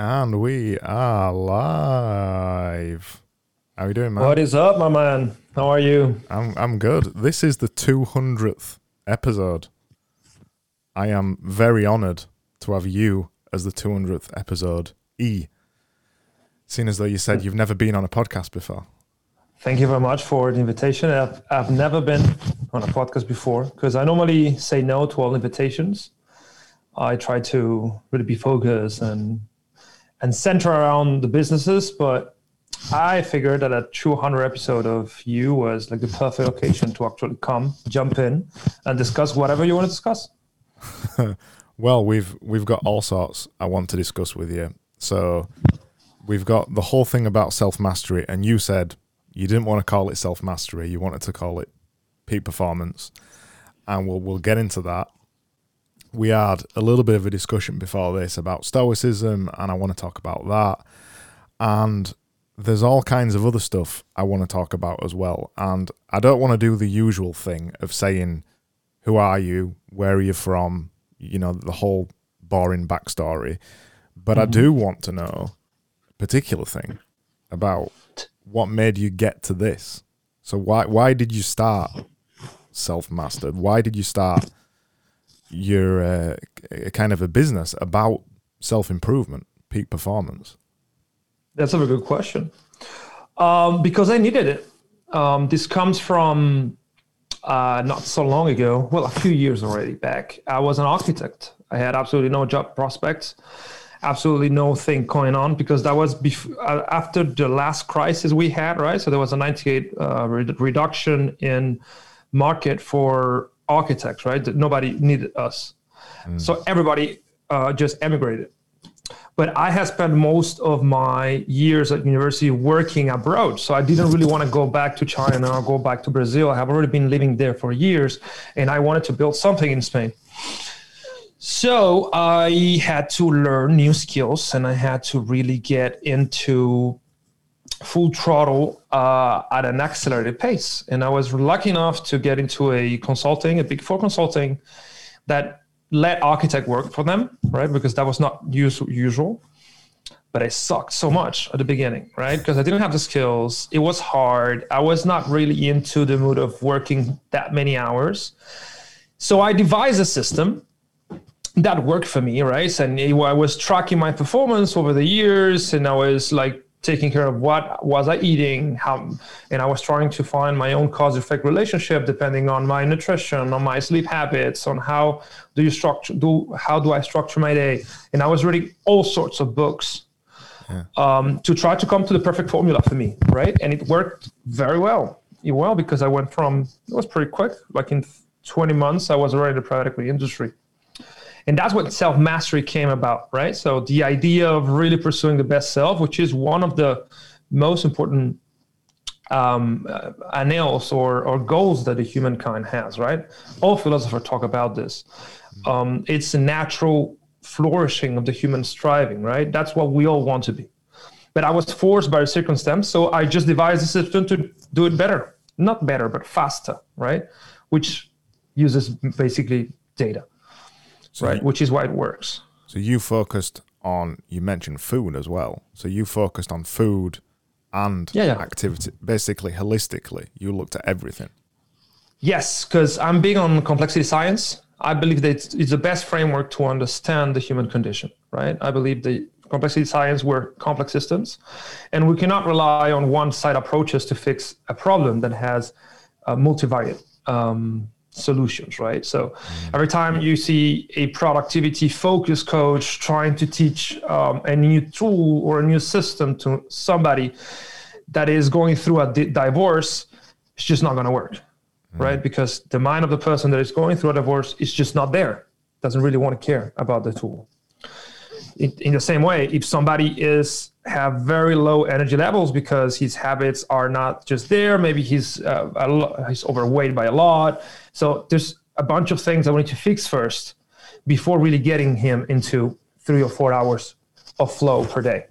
And we are live. How are you doing, man? What is up, my man? How are you? I'm I'm good. This is the 200th episode. I am very honored to have you as the 200th episode E. Seeing as though you said you've never been on a podcast before. Thank you very much for the invitation. I've, I've never been on a podcast before because I normally say no to all invitations. I try to really be focused and and center around the businesses, but I figured that a 200 episode of you was like the perfect occasion to actually come, jump in, and discuss whatever you want to discuss. Well, we've we've got all sorts I want to discuss with you. So we've got the whole thing about self mastery, and you said you didn't want to call it self mastery, you wanted to call it peak performance, and we'll we'll get into that. We had a little bit of a discussion before this about stoicism, and I want to talk about that. And there's all kinds of other stuff I want to talk about as well. And I don't want to do the usual thing of saying, Who are you? Where are you from? You know, the whole boring backstory. But I do want to know a particular thing about what made you get to this. So why why did you start self mastered? Why did you start your uh, a kind of a business about self improvement, peak performance? That's a very good question. Um, because I needed it. Um, this comes from uh, not so long ago, well, a few years already back. I was an architect. I had absolutely no job prospects, absolutely no thing going on because that was bef- uh, after the last crisis we had, right? So there was a 98 uh, re- reduction in market for architects, right? Nobody needed us. So everybody uh, just emigrated but I had spent most of my years at university working abroad. So I didn't really want to go back to China or go back to Brazil. I have already been living there for years and I wanted to build something in Spain. So I had to learn new skills and I had to really get into full throttle uh, at an accelerated pace. And I was lucky enough to get into a consulting, a big four consulting that let architect work for them, right? Because that was not us- usual. But I sucked so much at the beginning, right? Because I didn't have the skills. It was hard. I was not really into the mood of working that many hours. So I devised a system that worked for me, right? And I was tracking my performance over the years, and I was like taking care of what was I eating, how, and I was trying to find my own cause-effect relationship depending on my nutrition, on my sleep habits, on how do you structure, do how do I structure my day, and I was reading all sorts of books um, to try to come to the perfect formula for me, right? And it worked very well. It well because I went from it was pretty quick, like in 20 months, I was already in the private equity industry. And that's what self mastery came about, right? So the idea of really pursuing the best self, which is one of the most important um, uh, or, or goals that the humankind has, right? All philosophers talk about this. Um, it's a natural flourishing of the human striving, right? That's what we all want to be. But I was forced by circumstance, so I just devised a system to do it better. Not better, but faster, right? Which uses basically data, right? you- Which is why it works. So you focused on you mentioned food as well. So you focused on food and Yeah, yeah. activity, basically holistically. You looked at everything. Yes, because I'm big on complexity science. I believe that it's, it's the best framework to understand the human condition, right? I believe the complexity science were complex systems, and we cannot rely on one-side approaches to fix a problem that has uh, multivariate um, solutions, right? So every time you see a productivity focused coach trying to teach um, a new tool or a new system to somebody that is going through a di- divorce, it's just not going to work right? Because the mind of the person that is going through a divorce is just not there, doesn't really want to care about the tool. In, in the same way, if somebody is have very low energy levels because his habits are not just there, maybe he's uh, a lo- he's overweight by a lot. So there's a bunch of things I need to fix first before really getting him into three or four hours of flow per day.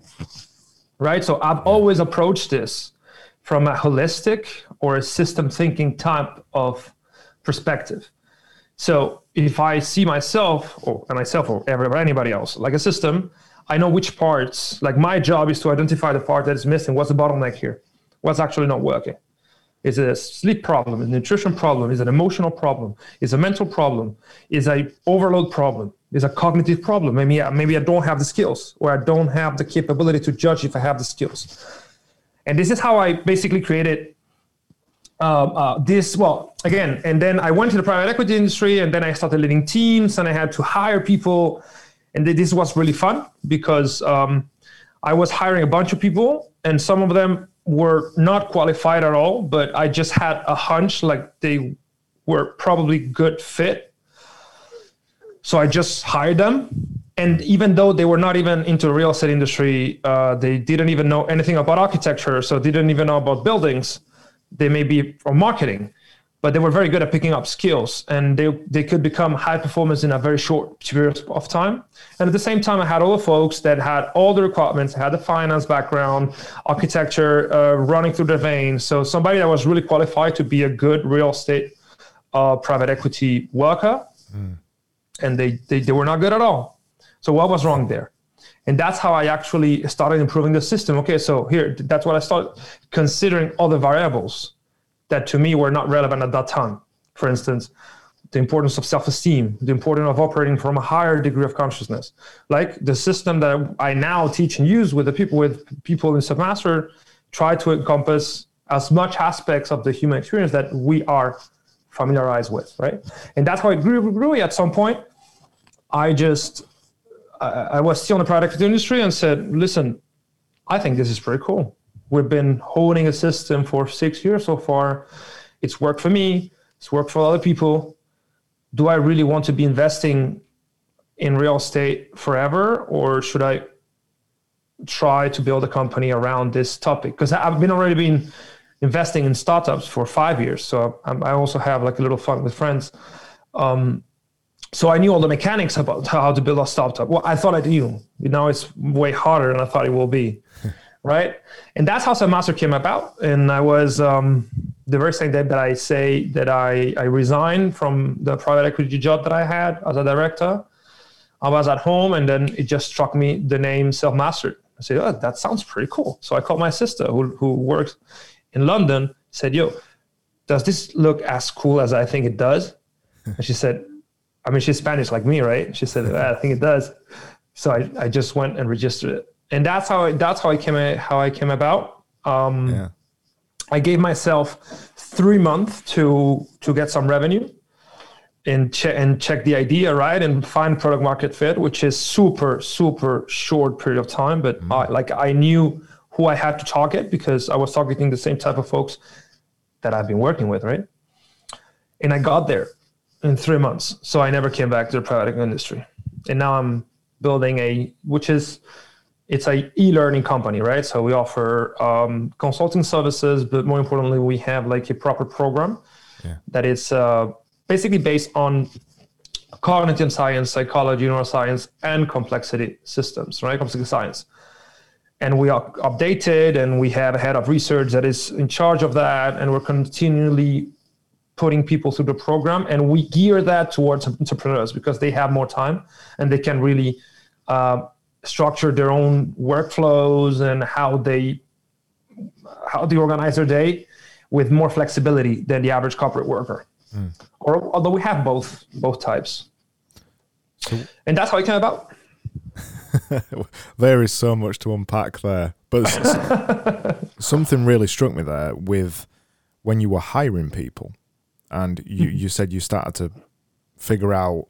Right. So I've always approached this from a holistic or a system thinking type of perspective. So if I see myself or myself or anybody else like a system, I know which parts. Like my job is to identify the part that is missing. What's the bottleneck here? What's actually not working? Is it a sleep problem? Is it a nutrition problem? Is it an emotional problem? Is it a mental problem? Is a overload problem? Is a cognitive problem? Maybe maybe I don't have the skills or I don't have the capability to judge if I have the skills. And this is how I basically created uh, uh, this. Well, again, and then I went to the private equity industry, and then I started leading teams, and I had to hire people, and this was really fun because um, I was hiring a bunch of people, and some of them were not qualified at all, but I just had a hunch like they were probably good fit. So I just hired them. And even though they were not even into the real estate industry, uh, they didn't even know anything about architecture, so they didn't even know about buildings. They may be from marketing but they were very good at picking up skills and they, they could become high performers in a very short period of time. And at the same time, I had all the folks that had all the requirements, had the finance background, architecture uh, running through their veins. So somebody that was really qualified to be a good real estate uh, private equity worker. Mm. And they, they, they were not good at all. So what was wrong there? And that's how I actually started improving the system. Okay, so here, that's what I started considering other variables that to me were not relevant at that time. For instance, the importance of self-esteem, the importance of operating from a higher degree of consciousness. Like the system that I now teach and use with the people with people in Selfmaster try to encompass as much aspects of the human experience that we are familiarized with, right? And that's how it grew. grew. At some point, I just I, I was still in the product industry and said, "Listen, I think this is pretty cool. We've been honing a system for six years so far. It's worked for me, it's worked for other people. Do I really want to be investing in real estate forever, or should I try to build a company around this topic? Because I've been already been investing in startups for five years, so I also have like a little fun with friends. Um, so I knew all the mechanics about how to build a startup. Well, I thought I knew. Now it's way harder than I thought it will be. right? And that's how Selfmaster came about. And I was um, the very same day that I say that I, I resigned from the private equity job that I had as a director. I was at home and then it just struck me the name Selfmaster. I said, oh, that sounds pretty cool. So I called my sister who, who works in London, said, yo, does this look as cool as I think it does? And she said, I mean, she's Spanish like me, right? She said, I think it does. So I, I just went and registered it and that's how I, that's how I came how I came about. Um, yeah. I gave myself three months to to get some revenue and check and check the idea right and find product market fit, which is super super short period of time. But mm-hmm. I, like I knew who I had to target because I was targeting the same type of folks that I've been working with, right? And I got there in three months, so I never came back to the private industry. And now I'm building a which is it's a e-learning company, right? So we offer um, consulting services, but more importantly, we have like a proper program yeah. that is uh, basically based on cognitive science, psychology, neuroscience, and complexity systems, right? Complexity science. And we are updated, and we have a head of research that is in charge of that, and we're continually putting people through the program, and we gear that towards entrepreneurs because they have more time and they can really. Uh, structure their own workflows and how they how they organize their day with more flexibility than the average corporate worker. Mm. Or although we have both both types. So, and that's how it came about. there is so much to unpack there. But something really struck me there with when you were hiring people and you, mm-hmm. you said you started to figure out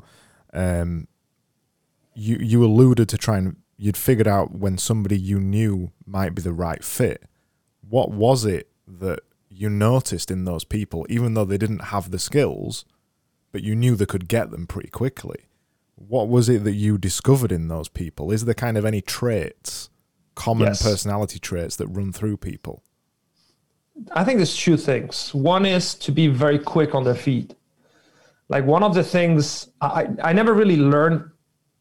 um, you you alluded to trying you'd figured out when somebody you knew might be the right fit. What was it that you noticed in those people, even though they didn't have the skills, but you knew they could get them pretty quickly? What was it that you discovered in those people? Is there kind of any traits, common yes. personality traits that run through people? I think there's two things. One is to be very quick on their feet. Like one of the things I, I never really learned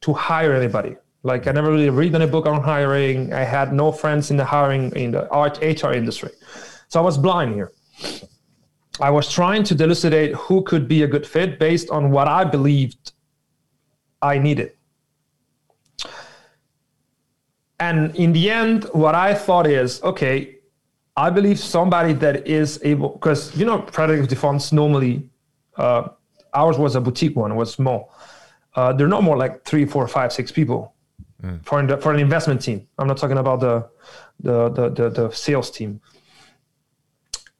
to hire anybody Like I never really read any book on hiring. I had no friends in the hiring in the art HR industry. So I was blind here. I was trying to elucidate who could be a good fit based on what I believed I needed. And in the end, what I thought is okay, I believe somebody that is able, because you know, equity funds normally, uh, ours was a boutique one, it was small. Uh, they're not more like three, four, five, six people mm. for, an, for an investment team. I'm not talking about the, the, the, the, the sales team.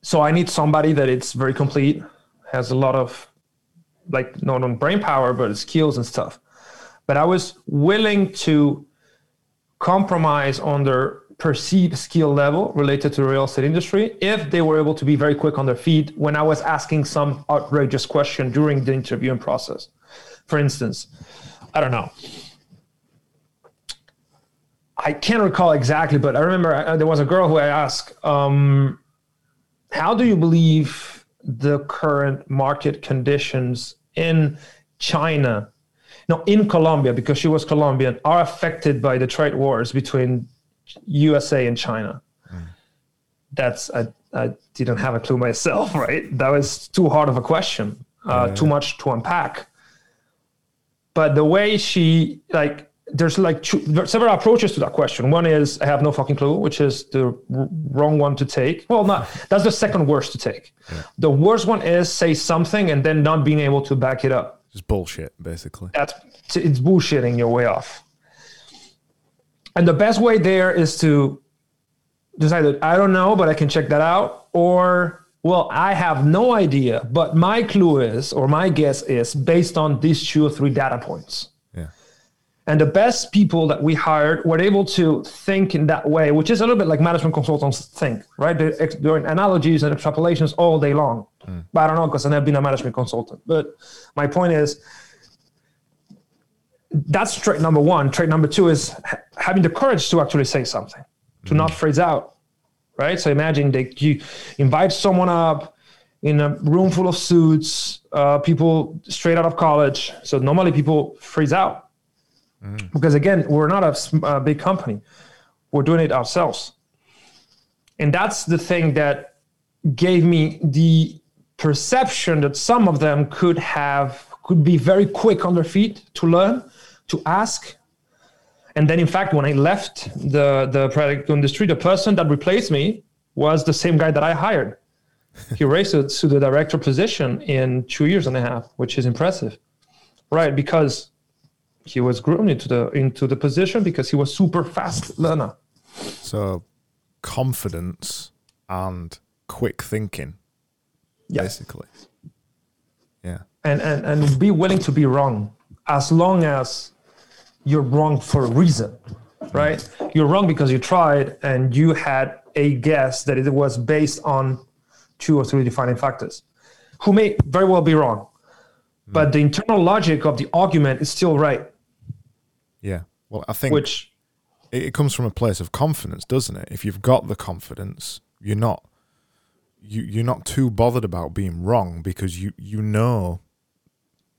So I need somebody that it's very complete, has a lot of like not on brain power, but skills and stuff. But I was willing to compromise on their perceived skill level related to the real estate industry if they were able to be very quick on their feet when I was asking some outrageous question during the interviewing process. For instance, I don't know. I can't recall exactly, but I remember uh, there was a girl who I asked, um, How do you believe the current market conditions in China no, in Colombia, because she was Colombian, are affected by the trade wars between USA and China. Mm. That's I, I didn't have a clue myself, right? That was too hard of a question, uh, yeah. too much to unpack. But the way she like, there's like two, there's several approaches to that question. One is I have no fucking clue, which is the r- wrong one to take. Well, not that's the second worst to take. Yeah. The worst one is say something and then not being able to back it up. It's bullshit, basically. That's it's bullshitting your way off. And the best way there is to decide that I don't know, but I can check that out, or well, I have no idea, but my clue is, or my guess is, based on these two or three data points. Yeah. And the best people that we hired were able to think in that way, which is a little bit like management consultants think, right? They're doing analogies and extrapolations all day long. Mm. But I don't know because I've never been a management consultant. But my point is that's trait number one. Trait number two is ha- having the courage to actually say something, to mm. not freeze out, right? So imagine that you invite someone up in a room full of suits, uh, people straight out of college. So normally people freeze out mm. because again, we're not a, a big company. We're doing it ourselves. And that's the thing that gave me the perception that some of them could have could be very quick on their feet to learn to ask and then in fact when i left the the product industry the person that replaced me was the same guy that i hired he raised it to the director position in two years and a half which is impressive right because he was groomed into the into the position because he was super fast learner so confidence and quick thinking yeah. basically. Yeah. And, and and be willing to be wrong as long as you're wrong for a reason, right? You're wrong because you tried and you had a guess that it was based on two or three defining factors, who may very well be wrong, hmm. but the internal logic of the argument is still right. Yeah. Well, I think which it comes from a place of confidence, doesn't it? If you've got the confidence, you're not you you're not too bothered about being wrong because you you know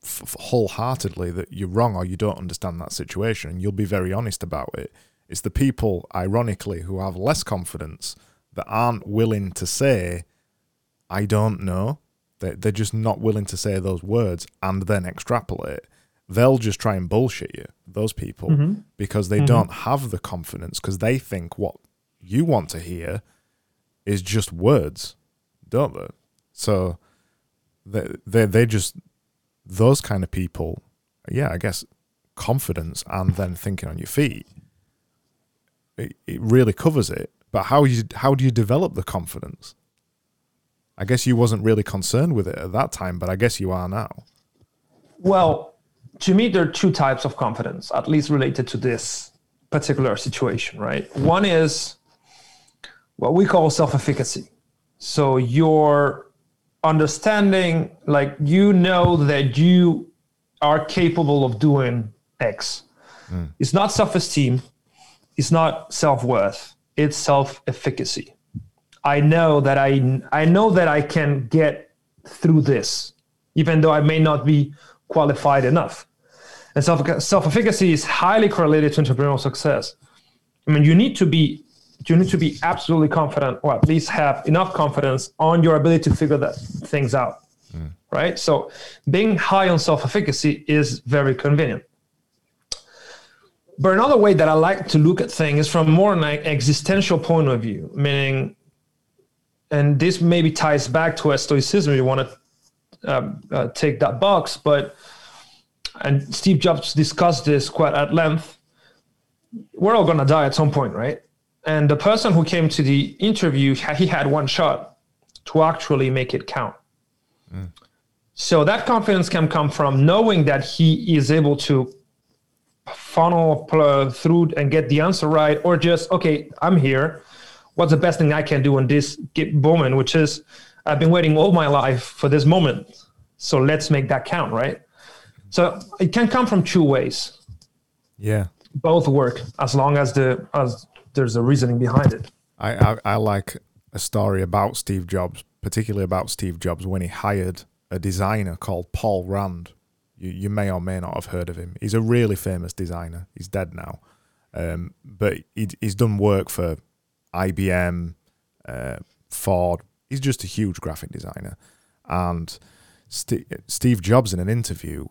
f- wholeheartedly that you're wrong or you don't understand that situation and you'll be very honest about it it's the people ironically who have less confidence that aren't willing to say i don't know they they're just not willing to say those words and then extrapolate they'll just try and bullshit you those people mm-hmm. because they mm-hmm. don't have the confidence because they think what you want to hear is just words don't they? So they they they just those kind of people. Yeah, I guess confidence and then thinking on your feet. It, it really covers it. But how you how do you develop the confidence? I guess you wasn't really concerned with it at that time, but I guess you are now. Well, to me, there are two types of confidence, at least related to this particular situation, right? One is what we call self efficacy. So your understanding, like you know that you are capable of doing X. Mm. It's not self esteem, it's not self worth, it's self efficacy. I know that I I know that I can get through this, even though I may not be qualified enough. And self self efficacy is highly correlated to entrepreneurial success. I mean, you need to be you need to be absolutely confident, or at least have enough confidence on your ability to figure that things out. Mm. Right. So being high on self efficacy is very convenient. But another way that I like to look at things is from more an existential point of view, meaning, and this maybe ties back to a stoicism. You want to um, uh, take that box, but and Steve Jobs discussed this quite at length. We're all gonna die at some point, right? And the person who came to the interview, he had one shot to actually make it count. Mm. So that confidence can come from knowing that he is able to funnel through and get the answer right, or just okay, I'm here. What's the best thing I can do in this moment? Which is, I've been waiting all my life for this moment, so let's make that count, right? So it can come from two ways. Yeah, both work as long as the as there's a reasoning behind it. I, I, I like a story about Steve Jobs, particularly about Steve Jobs when he hired a designer called Paul Rand. You, you may or may not have heard of him. He's a really famous designer. He's dead now, um, but he, he's done work for IBM, uh, Ford. He's just a huge graphic designer. And St- Steve Jobs, in an interview,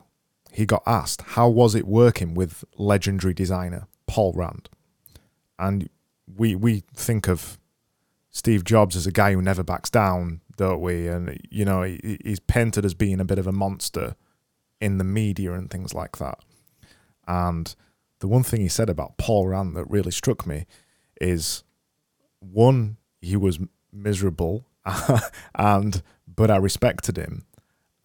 he got asked how was it working with legendary designer Paul Rand, and we we think of Steve Jobs as a guy who never backs down, don't we? And you know he, he's painted as being a bit of a monster in the media and things like that. And the one thing he said about Paul Rand that really struck me is one, he was miserable, and but I respected him.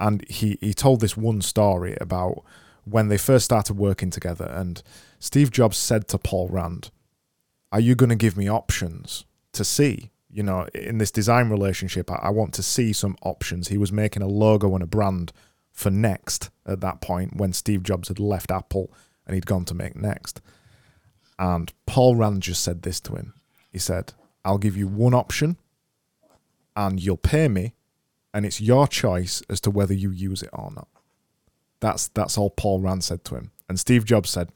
And he, he told this one story about when they first started working together. And Steve Jobs said to Paul Rand, Are you going to give me options to see? You know, in this design relationship, I, I want to see some options. He was making a logo and a brand for Next at that point when Steve Jobs had left Apple and he'd gone to make Next. And Paul Rand just said this to him. He said, I'll give you one option and you'll pay me, and it's your choice as to whether you use it or not. That's that's all Paul Rand said to him. And Steve Jobs said,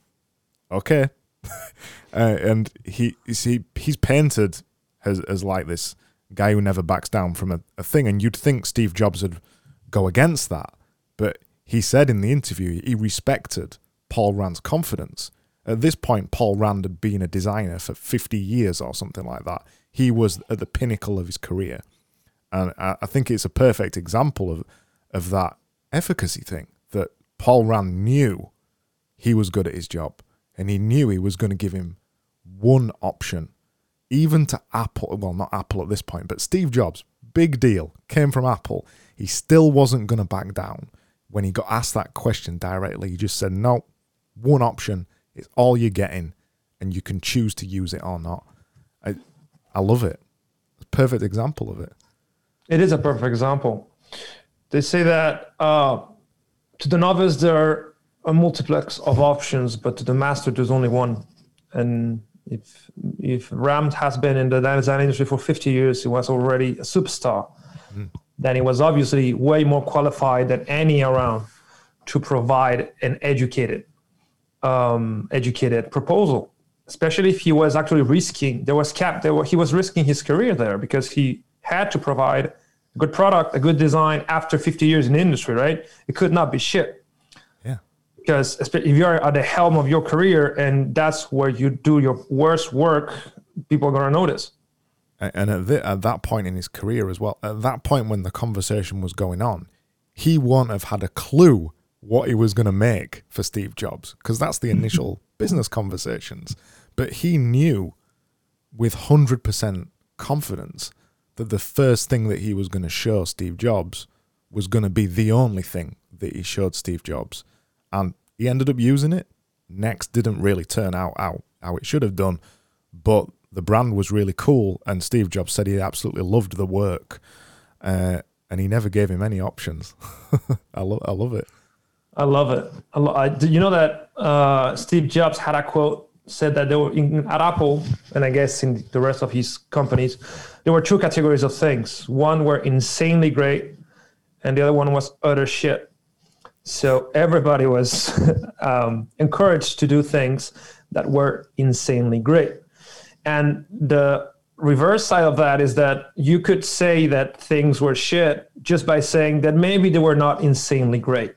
Okay. uh, and he he he's painted as as like this guy who never backs down from a, a thing. And you'd think Steve Jobs would go against that. But he said in the interview he respected Paul Rand's confidence. At this point, Paul Rand had been a designer for 50 years or something like that. He was at the pinnacle of his career. And I think it's a perfect example of, of that efficacy thing that Paul Rand knew he was good at his job and he knew he was going to give him one option, even to Apple. Well, not Apple at this point, but Steve Jobs, big deal, came from Apple. He still wasn't going to back down when he got asked that question directly, he just said, no, one option. It's all you're getting, and you can choose to use it or not. I, I love it. perfect example of it. It is a perfect example. They say that uh, to the novice, there a multiplex of options, but to the master, there's only one. And if if Rand has been in the design industry for 50 years, he was already a superstar. Mm then he was obviously way more qualified than any around to provide an educated um, educated proposal especially if he was actually risking there was cap there were, he was risking his career there because he had to provide a good product a good design after 50 years in the industry right it could not be shit because if you're at the helm of your career and that's where you do your worst work people are going to notice and at, the, at that point in his career as well, at that point when the conversation was going on, he wouldn't have had a clue what he was going to make for Steve Jobs because that's the initial business conversations. But he knew with 100% confidence that the first thing that he was going to show Steve Jobs was going to be the only thing that he showed Steve Jobs. And he ended up using it. Next didn't really turn out how, how it should have done, but the brand was really cool, and Steve Jobs said he absolutely loved the work, uh, and he never gave him any options. I love, I love it. I love it. I lo- I, you know that uh, Steve Jobs had a quote said that there were in, at Apple, and I guess in the rest of his companies, there were two categories of things. One were insanely great, and the other one was utter shit. So everybody was um, encouraged to do things that were insanely great. And the reverse side of that is that you could say that things were shit just by saying that maybe they were not insanely great.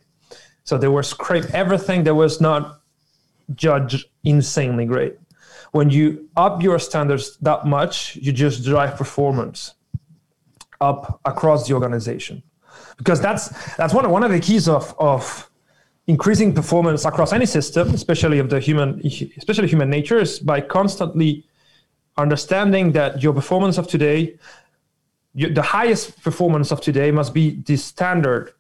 So they were scrape everything that was not judged insanely great. When you up your standards that much, you just drive performance up across the organization. Because that's that's one of one of the keys of of increasing performance across any system, especially of the human especially human nature, is by constantly understanding that your performance of today, the highest performance of today must be the standard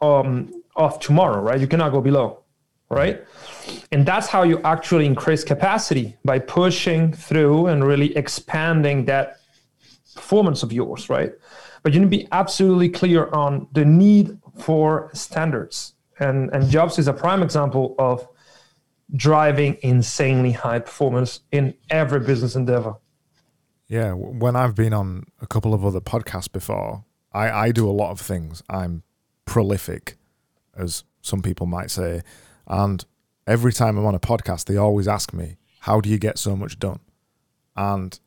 um, of tomorrow, right? You cannot go below, right? And that's how you actually increase capacity by pushing through and really expanding that performance of yours, right? But you need to be absolutely clear on the need for standards. And, and Jobs is a prime example of driving insanely high performance in every business endeavor. Yeah, when I've been on a couple of other podcasts before, I, I do a lot of things. I'm prolific, as some people might say. And every time I'm on a podcast, they always ask me, How do you get so much done? And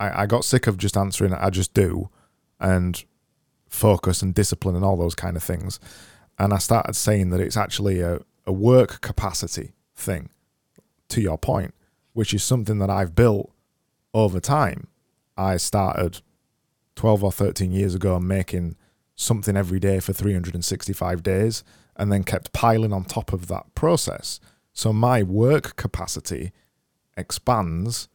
I, I got sick of just answering, I just do, and focus and discipline and all those kind of things. And I started saying that it's actually a, a work capacity thing, to your point, which is something that I've built over time. I started 12 or 13 years ago making something every day for 365 days and then kept piling on top of that process. So my work capacity expands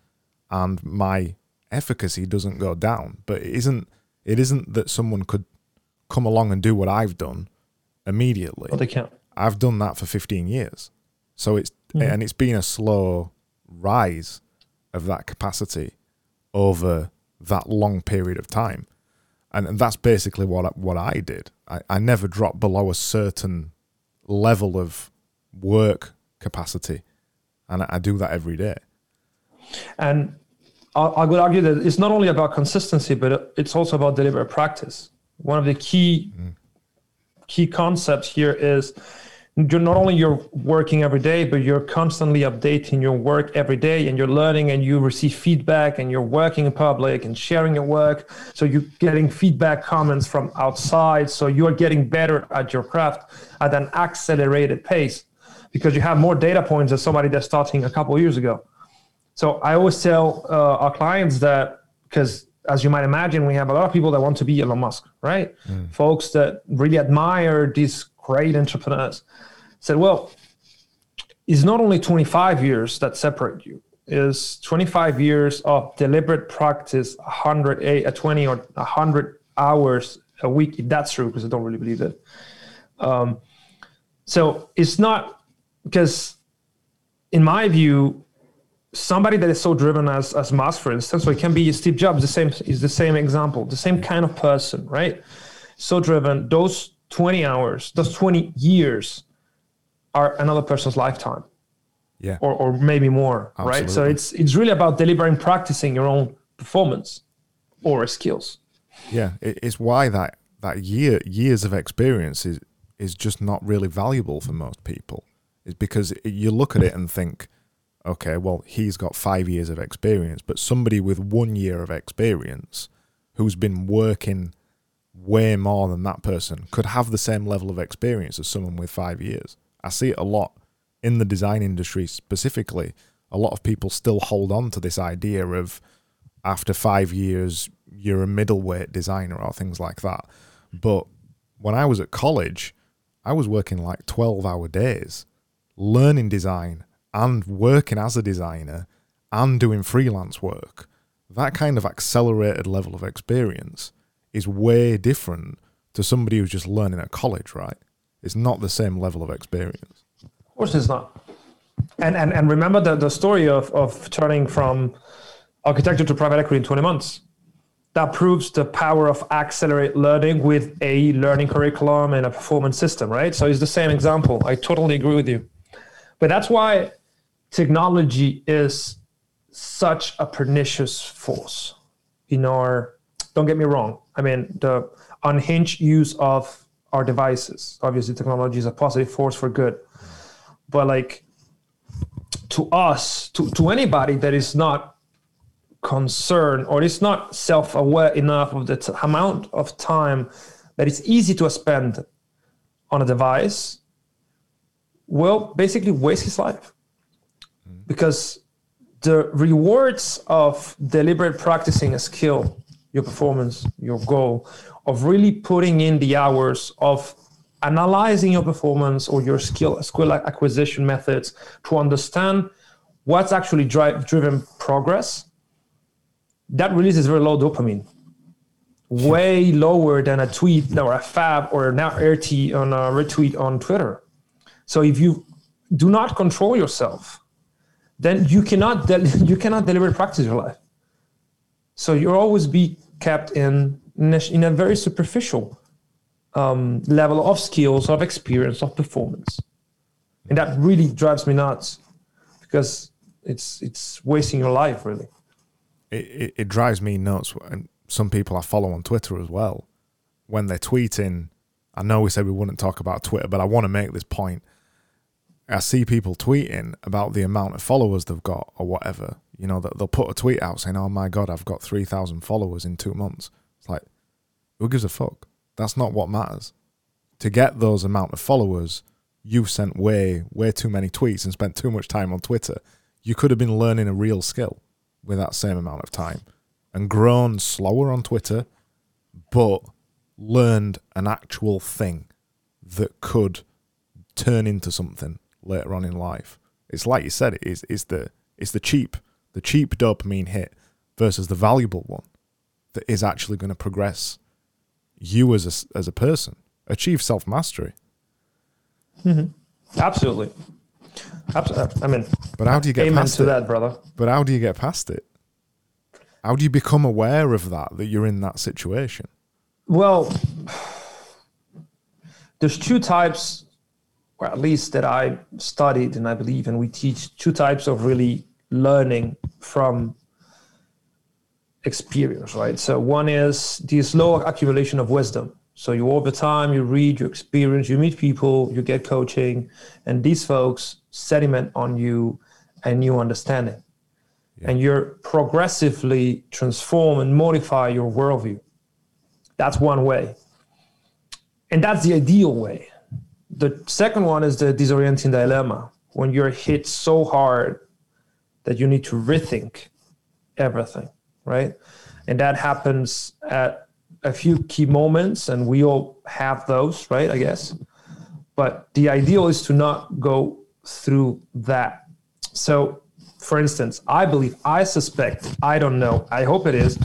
and my efficacy doesn't go down. But it isn't it isn't that someone could come along and do what I've done immediately. Well, they can't. I've done that for 15 years. So it's mm. and it's been a slow rise of that capacity over that long period of time. And, and that's basically what what I did. I, I never dropped below a certain level of work capacity, and I, I do that every day. And I, would argue that it's not only about consistency, but it's also about deliberate practice. One of the key mm. key concepts here is you're not only you're working every day but you're constantly updating your work every day and you're learning and you receive feedback and you're working in public and sharing your work so you're getting feedback comments from outside so you're getting better at your craft at an accelerated pace because you have more data points than somebody that's starting a couple years ago so i always tell uh, our clients that because as you might imagine we have a lot of people that want to be elon musk right mm. folks that really admire these great entrepreneurs said, well, it's not only 25 years that separate you, is 25 years of deliberate practice, 100, a 20 or 100 hours a week, if that's true, because I don't really believe it. Um, so it's not because, in my view, somebody that is so driven as as Musk, for instance, so it can be Steve Jobs, the same is the same example, the same kind of person, right? So driven, those 20 hours, those 20 years are another person's lifetime. Yeah. Or, or maybe more, Absolutely. right? So it's it's really about delivering, practicing your own performance or skills. Yeah, it's why that that year years of experience is is just not really valuable for most people. Is because you look at it and think, okay, well, he's got five years of experience, but somebody with one year of experience who's been working way more than that person could have the same level of experience as someone with five years. I see it a lot in the design industry specifically. A lot of people still hold on to this idea of after five years, you're a middleweight designer or things like that. But when I was at college, I was working like 12 hour days, learning design and working as a designer and doing freelance work. That kind of accelerated level of experience is way different to somebody who's just learning at college, right? It's not the same level of experience. Of course, it's not. And and, and remember the, the story of, of turning from architecture to private equity in 20 months. That proves the power of accelerate learning with a learning curriculum and a performance system, right? So it's the same example. I totally agree with you. But that's why technology is such a pernicious force in our don't get me wrong. I mean, the unhinged use of our devices. Obviously, technology is a positive force for good, but like to us, to, to anybody that is not concerned or is not self-aware enough of the t- amount of time that it's easy to spend on a device, will basically waste his life because the rewards of deliberate practicing a skill, your performance, your goal, of really putting in the hours of analyzing your performance or your skill skill acquisition methods to understand what's actually drive, driven progress that releases very low dopamine way lower than a tweet or a fab or an RT on a retweet on Twitter. So if you do not control yourself, then you cannot you cannot deliver practice your life. So you'll always be kept in in a very superficial um, level of skills, of experience, of performance, and that really drives me nuts because it's it's wasting your life really. It, it, it drives me nuts, and some people I follow on Twitter as well, when they're tweeting. I know we said we wouldn't talk about Twitter, but I want to make this point. I see people tweeting about the amount of followers they've got or whatever. You know, that they'll put a tweet out saying, "Oh my god, I've got three thousand followers in two months." It's like, who gives a fuck? That's not what matters. To get those amount of followers, you've sent way, way too many tweets and spent too much time on Twitter. You could have been learning a real skill with that same amount of time and grown slower on Twitter, but learned an actual thing that could turn into something later on in life. It's like you said, it is it's the it's the cheap the cheap dopamine hit versus the valuable one that is actually going to progress you as a, as a person, achieve self mastery. Mm-hmm. Absolutely. Absolutely. I mean, but how do you get amen past to it? that, brother? But how do you get past it? How do you become aware of that that you're in that situation? Well, there's two types, or at least that I studied and I believe, and we teach two types of really learning from experience, right? So one is the slow accumulation of wisdom. So you over time, you read, you experience, you meet people, you get coaching, and these folks sediment on you a new understanding. Yeah. And you're progressively transform and modify your worldview. That's one way. And that's the ideal way. The second one is the disorienting dilemma, when you're hit so hard that you need to rethink everything right? And that happens at a few key moments, and we all have those, right? I guess. But the ideal is to not go through that. So, for instance, I believe, I suspect, I don't know, I hope it is,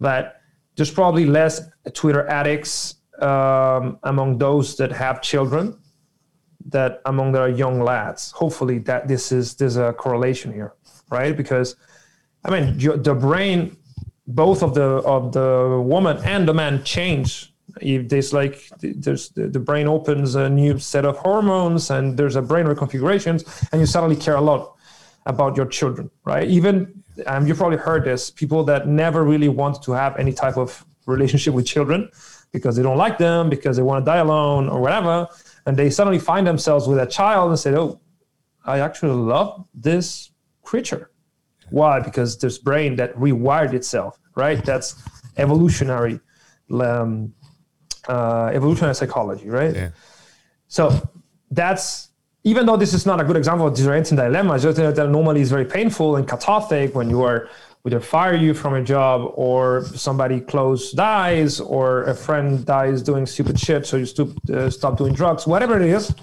that there's probably less Twitter addicts um, among those that have children that among their young lads. Hopefully, that this is there's a correlation here, right? Because I mean, the brain both of the of the woman and the man change if there's like there's the brain opens a new set of hormones and there's a brain reconfigurations and you suddenly care a lot about your children right even um, you probably heard this people that never really want to have any type of relationship with children because they don't like them because they want to die alone or whatever and they suddenly find themselves with a child and say oh i actually love this creature why? Because this brain that rewired itself, right? That's evolutionary, um, uh, evolutionary psychology, right? Yeah. So that's even though this is not a good example of disorienting dilemma, just that normally is very painful and cathartic when you are either fire you from a job or somebody close dies or a friend dies doing stupid shit, so you uh, stop doing drugs, whatever it is,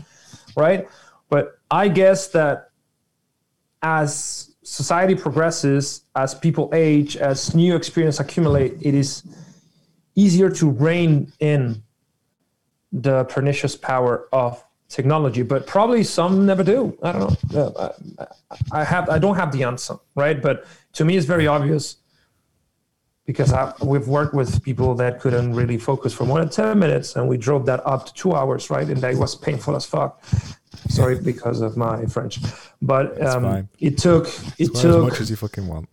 right? But I guess that as society progresses, as people age, as new experience accumulate, it is easier to rein in the pernicious power of technology. But probably some never do. I don't know. I have. I don't have the answer, right? But to me, it's very obvious because I, we've worked with people that couldn't really focus for more than 10 minutes and we drove that up to two hours right? And that was painful as fuck. Sorry because of my french. But um, it took it took as much as you fucking want.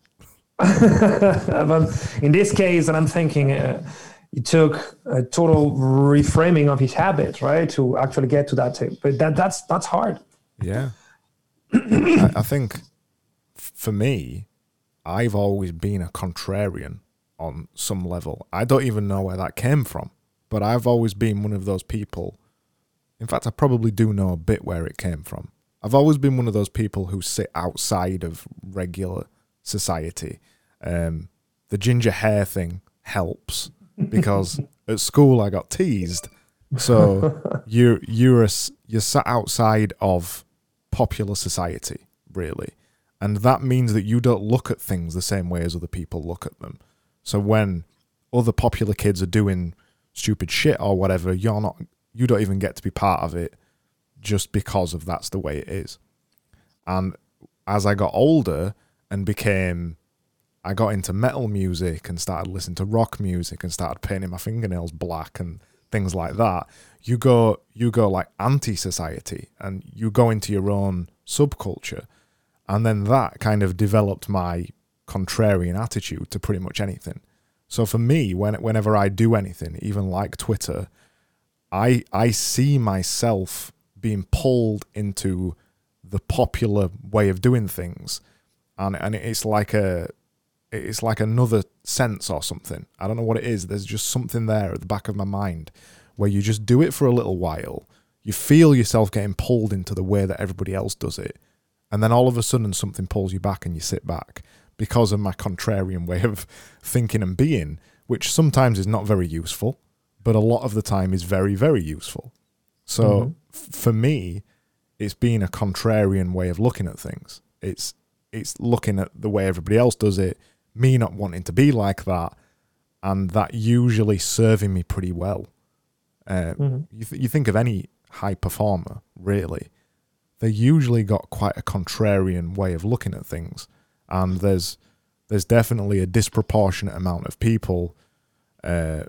In this case and i'm thinking uh, it took a total reframing of his habit right, to actually get to that tip. But that that's that's hard. Yeah, I, I think for me, I've always been a contrarian on some level. I don't even know where that came from, but I've always been one of those people. In fact, I probably do know a bit where it came from. I've always been one of those people who sit outside of regular society. Um, the ginger hair thing helps because at school I got teased. So you you're a, you're sat outside of popular society, really, and that means that you don't look at things the same way as other people look at them. So when other popular kids are doing stupid shit or whatever, you're not you don't even get to be part of it just because of that's the way it is. And as I got older and became I got into metal music and started listening to rock music and started painting my fingernails black and things like that. You go you go like anti society and you go into your own subculture. And then that kind of developed my contrarian attitude to pretty much anything. So for me, when whenever I do anything, even like Twitter, I I see myself being pulled into the popular way of doing things. And and it's like a it's like another sense or something. I don't know what it is. There's just something there at the back of my mind where you just do it for a little while. You feel yourself getting pulled into the way that everybody else does it. And then all of a sudden something pulls you back and you sit back because of my contrarian way of thinking and being, which sometimes is not very useful, but a lot of the time is very, very useful. So mm-hmm. f- for me, it's being a contrarian way of looking at things. It's it's looking at the way everybody else does it me not wanting to be like that, and that usually serving me pretty well. Uh, mm-hmm. you, th- you think of any high performer, really, they usually got quite a contrarian way of looking at things, and there's there's definitely a disproportionate amount of people, uh,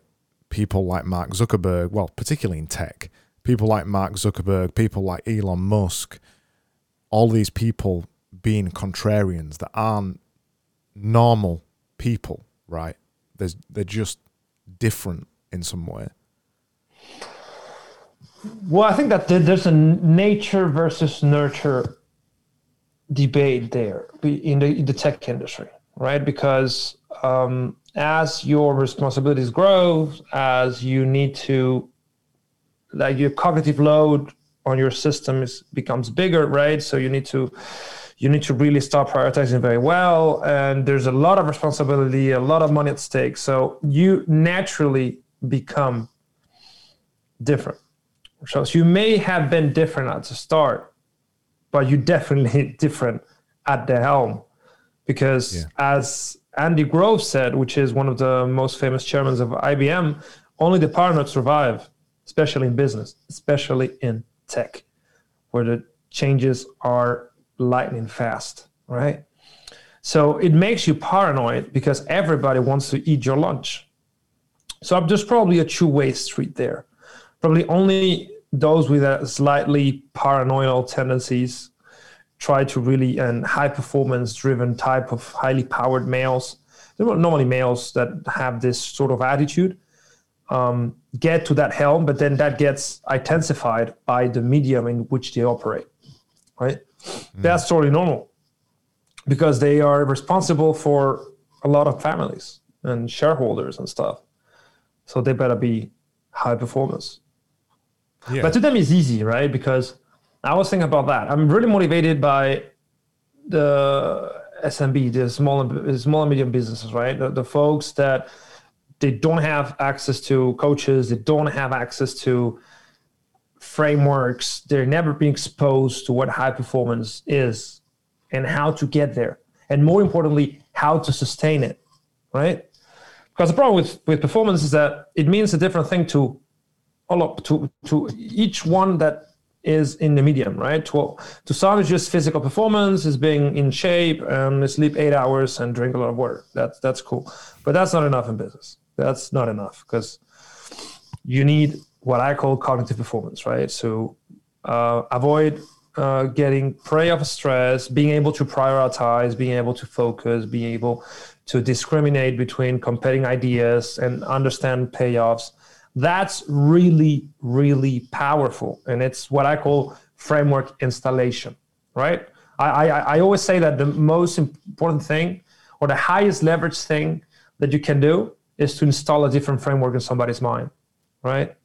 people like Mark Zuckerberg, well, particularly in tech, people like Mark Zuckerberg, people like Elon Musk, all these people being contrarians that aren't normal people, right? There's they're just different in some way. Well, I think that there's a nature versus nurture debate there in the, in the tech industry, right? Because um, as your responsibilities grow, as you need to, like your cognitive load on your system is, becomes bigger, right? So you need to you need to really start prioritizing very well. And there's a lot of responsibility, a lot of money at stake. So you naturally become different. So you may have been different at the start, but you definitely different at the helm. Because yeah. as Andy Grove said, which is one of the most famous chairmen of IBM, only the paranoid survive, especially in business, especially in tech, where the changes are lightning fast, right? So it makes you paranoid because everybody wants to eat your lunch. So there's probably a two-way street there. Probably only those with a slightly paranoid tendencies try to really and high performance driven type of highly powered males. Normally males that have this sort of attitude um, get to that helm, but then that gets intensified by the medium in which they operate, right? Mm. That's totally normal because they are responsible for a lot of families and shareholders and stuff. So they better be high performance. Yeah. But to them it's easy, right? Because I was thinking about that. I'm really motivated by the SMB, the small, small and medium businesses, right? The, the folks that they don't have access to coaches, they don't have access to frameworks. They're never being exposed to what high performance is and how to get there. And more importantly, how to sustain it, right? Because the problem with, with performance is that it means a different thing to all up to, to each one that is in the medium, right? To, to some, it's just physical performance, is being in shape, and sleep eight hours and drink a lot of water. That's that's cool, but that's not enough in business. That's not enough because you need what I call cognitive performance, right? So uh, avoid uh, getting prey of stress, being able to prioritize, being able to focus, being able to discriminate between competing ideas and understand payoffs. That's really, really powerful. And it's what I call framework installation, right? I, I, I always say that the most important thing or the highest leverage thing that you can do is to install a different framework in somebody's mind, right?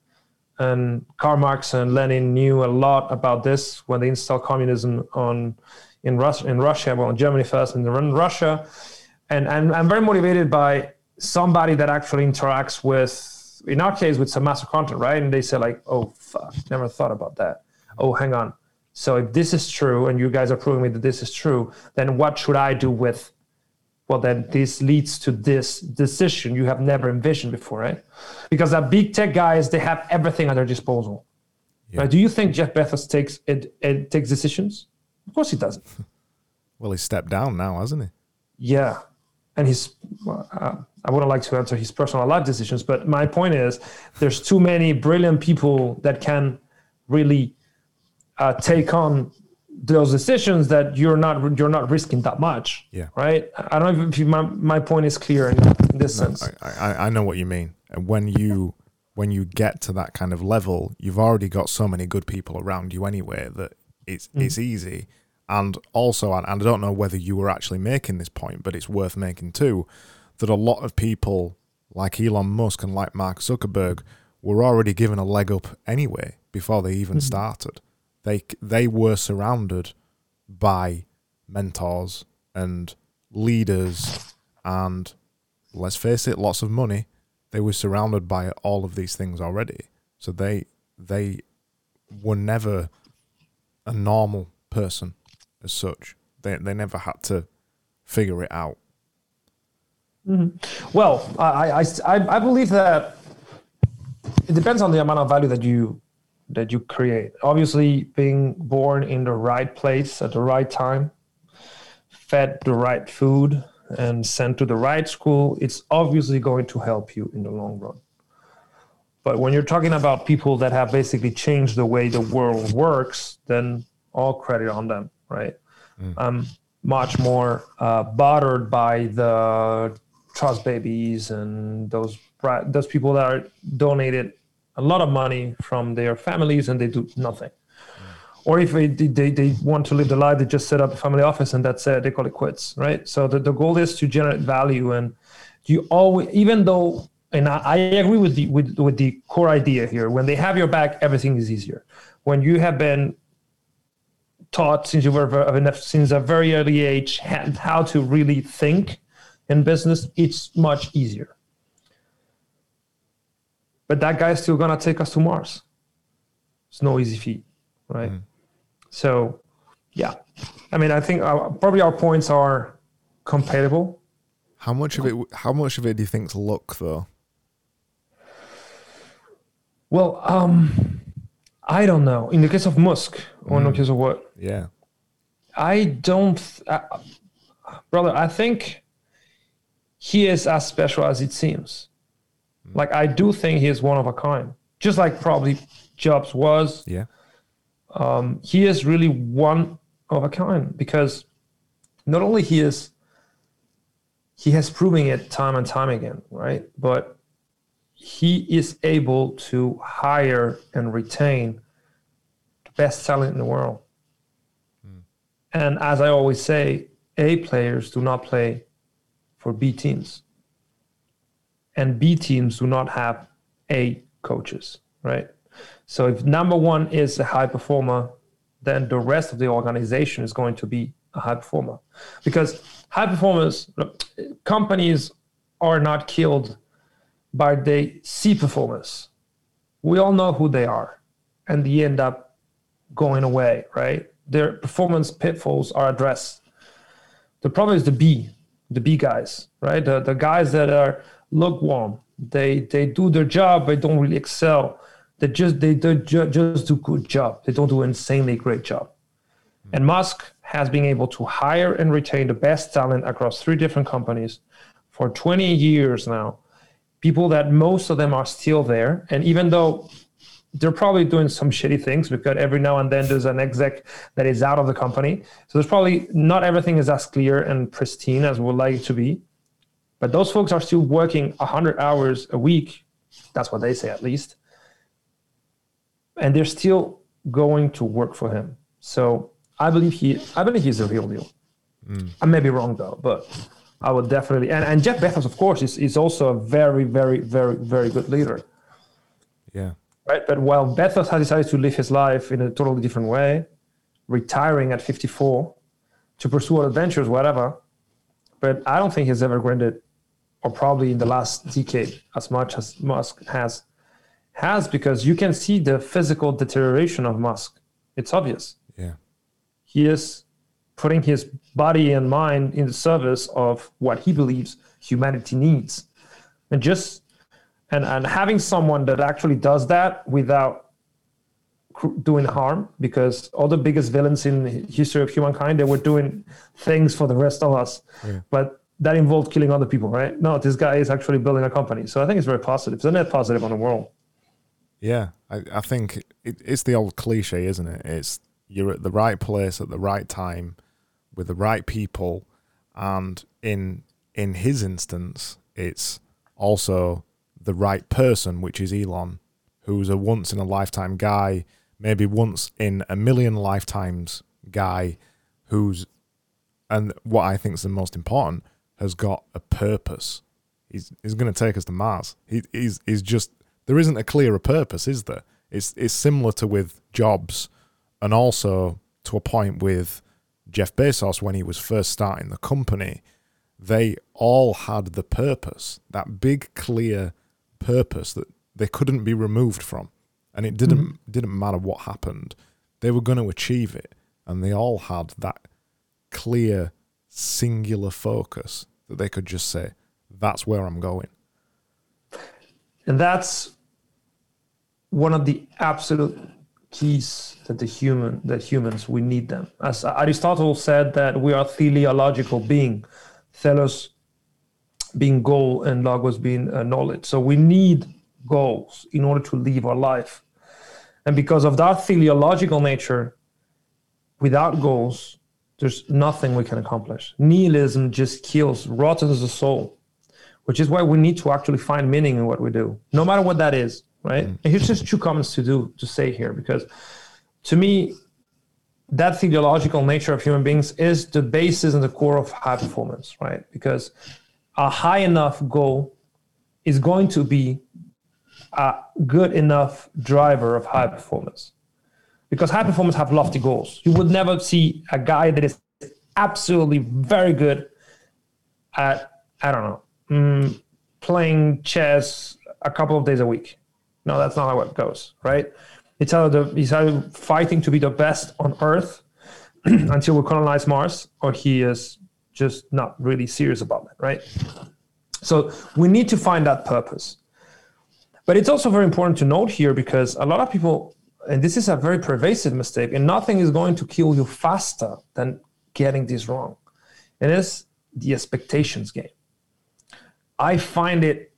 And Karl Marx and Lenin knew a lot about this when they installed communism on in Russia, in Russia, well, in Germany first, and then Russia. And, and I'm very motivated by somebody that actually interacts with, in our case, with Selfmaster content, right? And they say like, "Oh, fuck, never thought about that." Oh, hang on. So if this is true, and you guys are proving me that this is true, then what should I do with well then this leads to this decision you have never envisioned before right because the big tech guys they have everything at their disposal yeah. right? do you think jeff bezos takes it, it takes decisions of course he doesn't well he stepped down now hasn't he yeah and he's uh, i wouldn't like to answer his personal life decisions but my point is there's too many brilliant people that can really uh, take on those decisions that you're not you're not risking that much. Yeah. Right. I don't know if you, my my point is clear in, in this no, sense. I, I, I know what you mean. And when you when you get to that kind of level, you've already got so many good people around you anyway that it's mm. it's easy. And also, and I don't know whether you were actually making this point, but it's worth making too, that a lot of people like Elon Musk and like Mark Zuckerberg were already given a leg up anyway before they even mm. started. They they were surrounded by mentors and leaders and let's face it, lots of money. They were surrounded by all of these things already. So they they were never a normal person as such. They they never had to figure it out. Mm-hmm. Well, I, I I I believe that it depends on the amount of value that you that you create. Obviously, being born in the right place at the right time, fed the right food, and sent to the right school, it's obviously going to help you in the long run. But when you're talking about people that have basically changed the way the world works, then all credit on them, right? Mm. I'm much more uh, bothered by the trust babies and those those people that are donated a lot of money from their families and they do nothing. Mm. Or if they, they, they want to live the life, they just set up a family office and that's it. They call it quits, right? So the, the goal is to generate value. And you always, even though, and I, I agree with the, with, with the core idea here, when they have your back, everything is easier. When you have been taught since you were enough since a very early age how to really think in business, it's much easier but that guy is still gonna take us to Mars. It's no easy feat, right? Mm. So, yeah, I mean, I think our, probably our points are compatible. How much of it? How much of it do you think's luck, though? Well, um, I don't know. In the case of Musk, or in the mm. case of what? Yeah, I don't, uh, brother. I think he is as special as it seems. Mm. Like I do think he is one of a kind, just like probably Jobs was. Yeah. Um, he is really one of a kind because not only he is he has proven it time and time again, right? But he is able to hire and retain the best talent in the world. Mm. And as I always say, A players do not play for B teams and B teams do not have A coaches, right? So if number one is a high performer, then the rest of the organization is going to be a high performer. Because high performers, companies are not killed by the C performers. We all know who they are, and they end up going away, right? Their performance pitfalls are addressed. The problem is the B, the B guys, right? The, the guys that are lukewarm. They they do their job, but don't really excel. They just they ju- just do good job. They don't do insanely great job. Mm-hmm. And Musk has been able to hire and retain the best talent across three different companies for 20 years now. People that most of them are still there, and even though they're probably doing some shitty things because every now and then there's an exec that is out of the company. So there's probably not everything is as clear and pristine as we would like it to be. But those folks are still working 100 hours a week. That's what they say, at least. And they're still going to work for him. So I believe he, I believe he's the real deal. Mm. I may be wrong though, but I would definitely. And, and Jeff Bezos, of course, is, is also a very, very, very, very good leader. Yeah right? But while Bezos has decided to live his life in a totally different way, retiring at 54 to pursue adventures, whatever. But I don't think he's ever grinded, or probably in the last decade, as much as Musk has. Has because you can see the physical deterioration of Musk. It's obvious. Yeah. He is putting his body and mind in the service of what he believes humanity needs. And just and and having someone that actually does that without doing harm because all the biggest villains in history of humankind they were doing things for the rest of us. Yeah. but that involved killing other people right? No this guy is actually building a company. So i think it's very positive. It's a net positive on the world. Yeah i, I think it, it's the old cliche isn't it? It's you're at the right place at the right time with the right people. And in in his instance it's also the right person, which is Elon, who's a once in a lifetime guy, maybe once in a million lifetimes guy, who's, and what I think is the most important, has got a purpose. He's, he's going to take us to Mars. He, he's, he's just, there isn't a clearer purpose, is there? It's, it's similar to with Jobs and also to a point with Jeff Bezos when he was first starting the company. They all had the purpose, that big, clear purpose that they couldn't be removed from, and it didn't mm-hmm. didn't matter what happened. They were going to achieve it, and they all had that clear, singular focus that they could just say, "That's where I'm going." And that's one of the absolute keys that the human that humans we need them. As Aristotle said that we are teleological being. Telos being goal and logos being uh, knowledge. So we need goals in order to live our life. And because of that teleological nature, without goals, there's nothing we can accomplish. Nihilism just kills, rottens the soul, which is why we need to actually find meaning in what we do, no matter what that is, right? Mm. And here's just two comments to do to say here, because to me, that teleological nature of human beings is the basis and the core of high performance, right? Because a high enough goal is going to be a good enough driver of high performance. Because high performance have lofty goals. You would never see a guy that is absolutely very good at i don't know mm, playing chess a couple of days a week. No that's not how it goes right? It's either, the, he's either fighting to be the best on earth until we colonize mars or he is just not really serious about it, right? So we need to find that purpose. But it's also very important to note here because a lot of people, and this is a very pervasive mistake, and nothing is going to kill you faster than getting this wrong. And It is the expectations game. I find it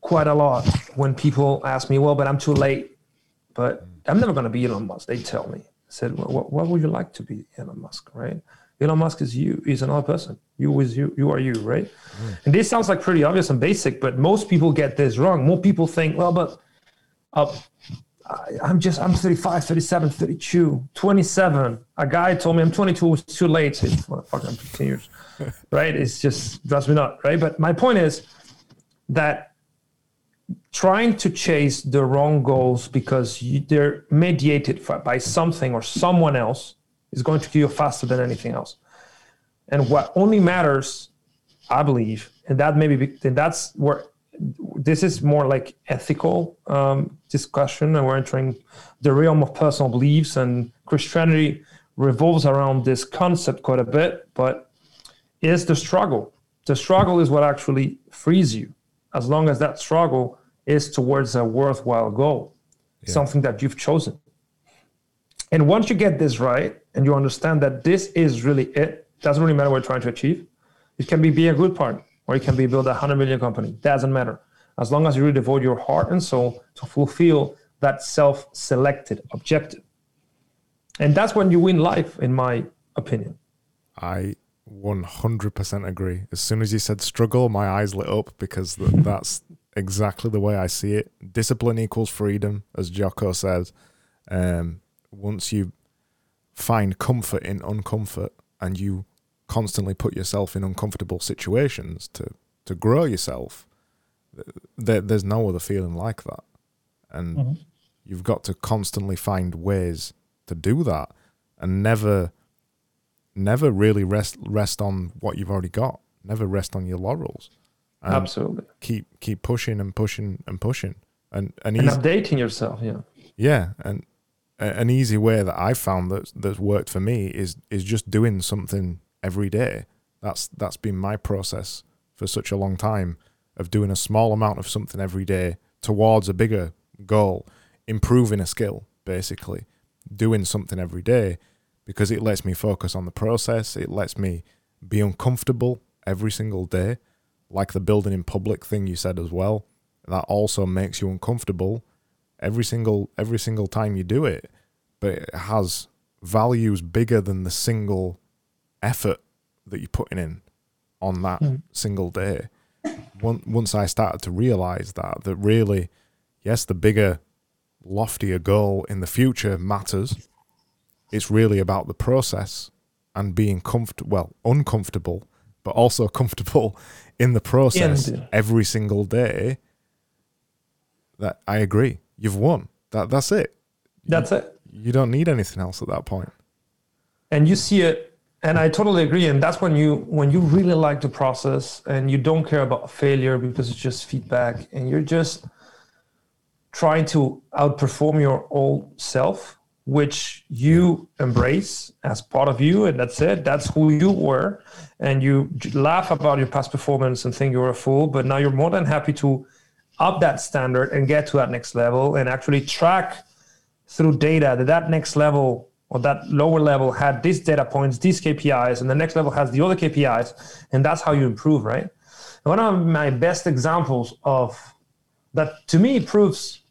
quite a lot when people ask me, well, but I'm too late. But I'm never going to be Elon Musk. They tell me. I said, well, what, what would you like to be Elon Musk, right? Elon Musk is you, is another person. You is you, you are you, right? Mm. And this sounds like pretty obvious and basic, but most people get this wrong. More people think, well, but uh, I'm just, I'm 35, 37, 32, 27. A guy told me I'm 22, it's too late. It's, motherfucker, I'm 15 years, right? It's just, drives me not, right? But my point is that trying to chase the wrong goals because you, they're mediated by something or someone else is going to kill you faster than anything else. And what only matters, I believe, and that maybe and that's where this is more like ethical um, discussion, and we're entering the realm of personal beliefs. And Christianity revolves around this concept quite a bit, but is the struggle. The struggle is what actually frees you, as long as that struggle is towards a worthwhile goal, yeah. something that you've chosen. And once you get this right and you understand that this is really it, doesn't really matter what you're trying to achieve. It can be be a good part or it can be build a hundred million company. Doesn't matter. As long as you really devote your heart and soul to fulfill that self selected objective. And that's when you win life, in my opinion. I 100% agree. As soon as you said struggle, my eyes lit up because th- that's exactly the way I see it. Discipline equals freedom, as Jocko says. Um, once you find comfort in uncomfort and you constantly put yourself in uncomfortable situations to, to grow yourself, th- there's no other feeling like that. And mm-hmm. you've got to constantly find ways to do that and never never really rest rest on what you've already got. Never rest on your laurels. Absolutely. Keep keep pushing and pushing and pushing and and, and updating yourself. Yeah. Yeah, and an easy way that I've found that that's worked for me is is just doing something every day. That's that's been my process for such a long time of doing a small amount of something every day towards a bigger goal, improving a skill basically, doing something every day because it lets me focus on the process. It lets me be uncomfortable every single day, like the building in public thing you said as well. That also makes you uncomfortable every single every single time you do it, but it has values bigger than the single effort that you're putting in on that mm. single day. Once I started to realize that, that really, yes, the bigger, loftier goal in the future matters, it's really about the process and being comfortable, well, uncomfortable, but also comfortable in the process yeah, every single day. That I agree. You've won. That that's it. That's it. You don't need anything else at that point. And you see it, and I totally agree. And that's when you when you really like the process and you don't care about failure because it's just feedback, and you're just trying to outperform your old self which you embrace as part of you, and that's it. That's who you were, and you laugh about your past performance and think you're a fool. But now you're more than happy to up that standard and get to that next level, and actually track through data that that next level or that lower level had these data points, these KPIs, and the next level has the other KPIs, and that's how you improve, right? one of my best examples of that to me proves